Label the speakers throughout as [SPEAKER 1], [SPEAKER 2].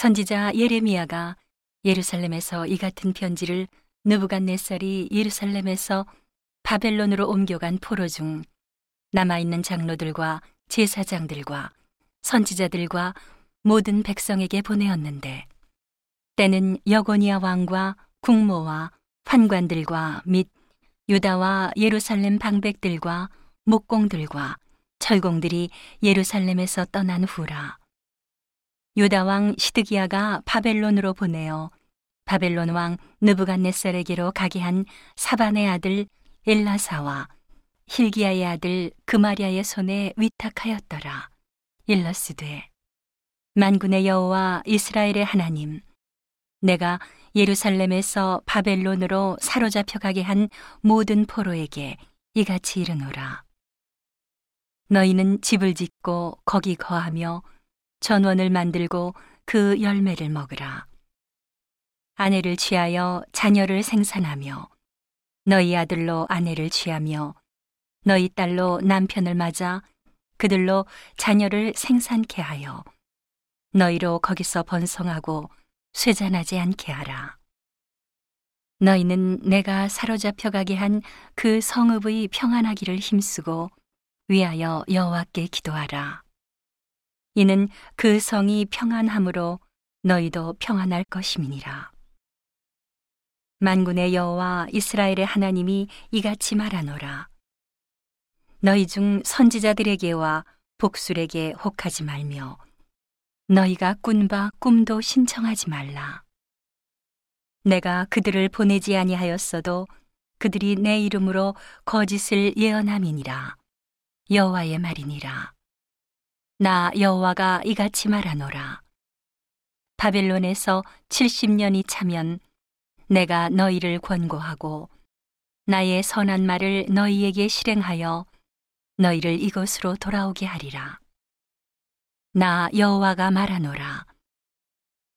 [SPEAKER 1] 선지자 예레미야가 예루살렘에서 이 같은 편지를 느부갓네살이 예루살렘에서 바벨론으로 옮겨간 포로 중 남아있는 장로들과 제사장들과 선지자들과 모든 백성에게 보내었는데 때는 여고니아 왕과 국모와 판관들과 및 유다와 예루살렘 방백들과 목공들과 철공들이 예루살렘에서 떠난 후라. 유다 왕 시드기야가 바벨론으로 보내어 바벨론 왕 느부갓네살에게로 가게 한 사반의 아들 엘라사와 힐기야의 아들 그마리아의 손에 위탁하였더라. 일러스되 만군의 여호와 이스라엘의 하나님 내가 예루살렘에서 바벨론으로 사로잡혀 가게 한 모든 포로에게 이같이 이르노라. 너희는 집을 짓고 거기 거하며 전원을 만들고 그 열매를 먹으라. 아내를 취하여 자녀를 생산하며 너희 아들로 아내를 취하며 너희 딸로 남편을 맞아 그들로 자녀를 생산케 하여 너희로 거기서 번성하고 쇠잔하지 않게 하라. 너희는 내가 사로잡혀 가게 한 그 성읍의 평안하기를 힘쓰고 위하여 여호와께 기도하라. 이는 그 성이 평안함으로 너희도 평안할 것임이니라. 만군의 여호와 이스라엘의 하나님이 이같이 말하노라. 너희 중 선지자들에게와 복술에게 혹하지 말며 너희가 꾼바 꿈도 신청하지 말라. 내가 그들을 보내지 아니하였어도 그들이 내 이름으로 거짓을 예언함이니라. 여호와의 말이니라. 나 여호와가 이같이 말하노라. 바벨론에서 70년이 차면 내가 너희를 권고하고 나의 선한 말을 너희에게 실행하여 너희를 이곳으로 돌아오게 하리라. 나 여호와가 말하노라.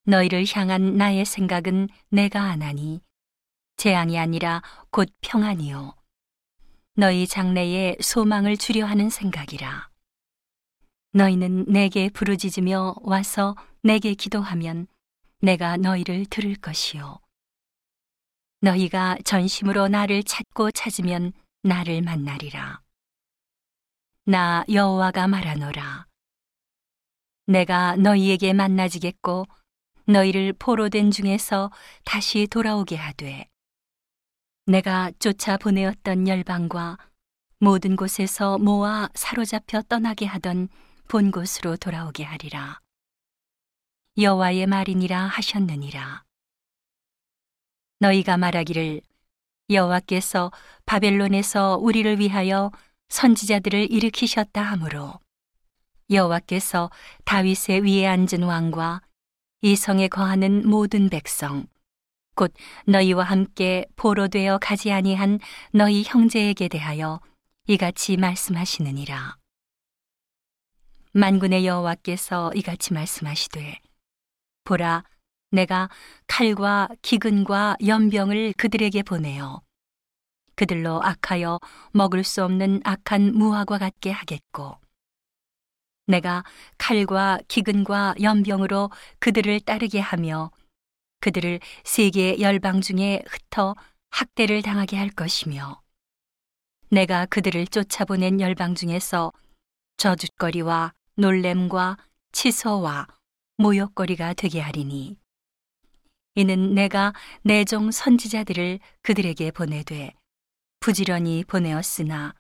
[SPEAKER 1] 너희를 향한 나의 생각은 내가 아나니 재앙이 아니라 곧 평안이요. 너희 장래에 소망을 주려 하는 생각이라. 너희는 내게 부르짖으며 와서 내게 기도하면 내가 너희를 들을 것이요. 너희가 전심으로 나를 찾고 찾으면 나를 만나리라. 나 여호와가 말하노라. 내가 너희에게 만나지겠고 너희를 포로된 중에서 다시 돌아오게 하되 내가 쫓아 보내었던 열방과 모든 곳에서 모아 사로잡혀 떠나게 하던 본 곳으로 돌아오게 하리라. 여호와의 말이니라 하셨느니라. 너희가 말하기를 여호와께서 바벨론에서 우리를 위하여 선지자들을 일으키셨다 하므로 여호와께서 다윗의 위에 앉은 왕과 이 성에 거하는 모든 백성 곧 너희와 함께 포로되어 가지 아니한 너희 형제에게 대하여 이같이 말씀하시느니라 만군의 여호와께서 이같이 말씀하시되 보라 내가 칼과 기근과 연병을 그들에게 보내어 그들로 악하여 먹을 수 없는 악한 무화과 같게 하겠고 내가 칼과 기근과 연병으로 그들을 따르게 하며 그들을 세계 열방 중에 흩어 학대를 당하게 할 것이며 내가 그들을 쫓아보낸 열방 중에서 저주거리와 놀램과 치소와 모욕거리가 되게 하리니. 이는 내가 내 종 선지자들을 그들에게 보내되 부지런히 보내었으나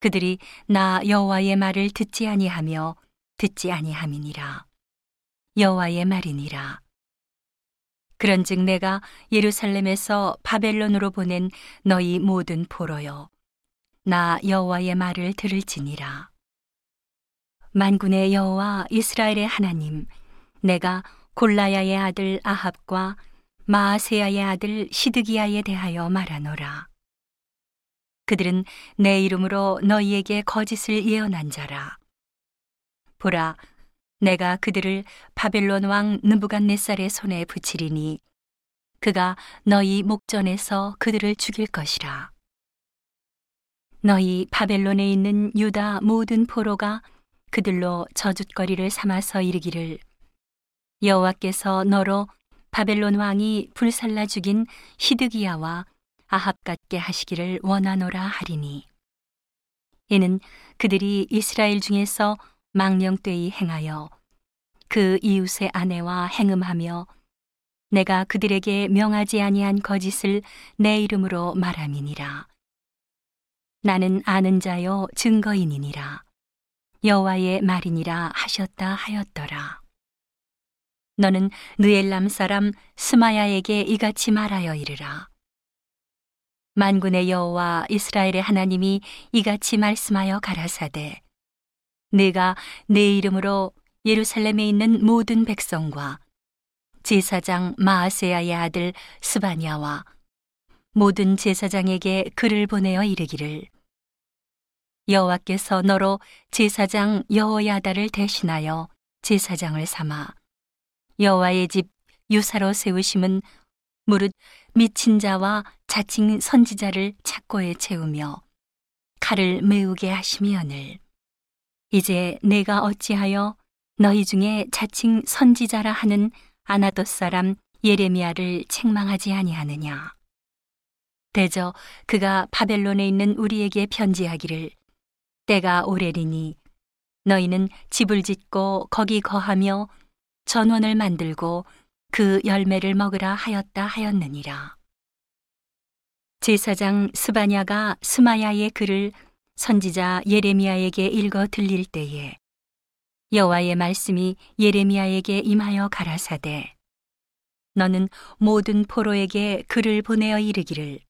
[SPEAKER 1] 그들이 나 여호와의 말을 듣지 아니하며 듣지 아니함이니라. 여호와의 말이니라. 그런즉 내가 예루살렘에서 바벨론으로 보낸 너희 모든 포로여 나 여호와의 말을 들을지니라 만군의 여호와 이스라엘의 하나님 내가 골라야의 아들 아합과 마아세야의 아들 시드기야에 대하여 말하노라 그들은 내 이름으로 너희에게 거짓을 예언한 자라. 보라, 내가 그들을 바벨론 왕 느부갓네살의 손에 붙이리니 그가 너희 목전에서 그들을 죽일 것이라. 너희 바벨론에 있는 유다 모든 포로가 그들로 저주거리를 삼아서 이르기를 여호와께서 너로 바벨론 왕이 불살라 죽인 히드기야와 아합 같게 하시기를 원하노라 하리니 이는 그들이 이스라엘 중에서 망령되이 행하여 그 이웃의 아내와 행음하며 내가 그들에게 명하지 아니한 거짓을 내 이름으로 말함이니라. 나는 아는 자요 증거인이니라. 여호와의 말이니라 하셨다 하였더라. 너는 느엘람 사람 스마야에게 이같이 말하여 이르라. 만군의 여호와 이스라엘의 하나님이 이같이 말씀하여 가라사대 내가 내 이름으로 예루살렘에 있는 모든 백성과 제사장 마아세야의 아들 스바냐와 모든 제사장에게 글을 보내어 이르기를 여호와께서 너로 제사장 여호야다를 대신하여 제사장을 삼아 여호와의 집 유사로 세우심은 무릇 미친 자와 자칭 선지자를 착고에 채우며 칼을 메우게 하시며늘 이제 내가 어찌하여 너희 중에 자칭 선지자라 하는 아나돗 사람 예레미야를 책망하지 아니하느냐. 대저 그가 바벨론에 있는 우리에게 편지하기를 때가 오래리니 너희는 집을 짓고 거기 거하며 전원을 만들고 그 열매를 먹으라 하였다 하였느니라. 제사장 스바냐가 스마야의 글을 선지자 예레미야에게 읽어 들릴 때에 여호와의 말씀이 예레미야에게 임하여 가라사대 너는 모든 포로에게 글을 보내어 이르기를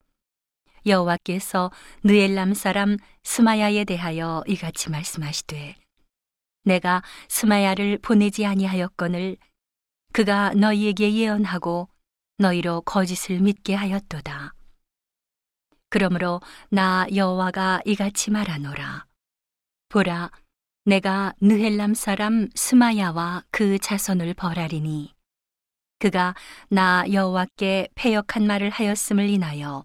[SPEAKER 1] 여호와께서 느엘람 사람 스마야에 대하여 이같이 말씀하시되 내가 스마야를 보내지 아니하였거늘 그가 너희에게 예언하고 너희로 거짓을 믿게 하였도다. 그러므로 나 여호와가 이같이 말하노라. 보라, 내가 느헬람 사람 스마야와 그 자손을 벌하리니 그가 나 여호와께 패역한 말을 하였음을 인하여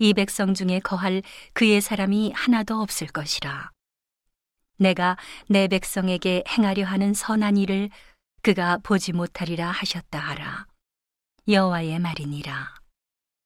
[SPEAKER 1] 이 백성 중에 거할 그의 사람이 하나도 없을 것이라. 내가 내 백성에게 행하려 하는 선한 일을 그가 보지 못하리라 하셨다 하라. 여호와의 말이니라.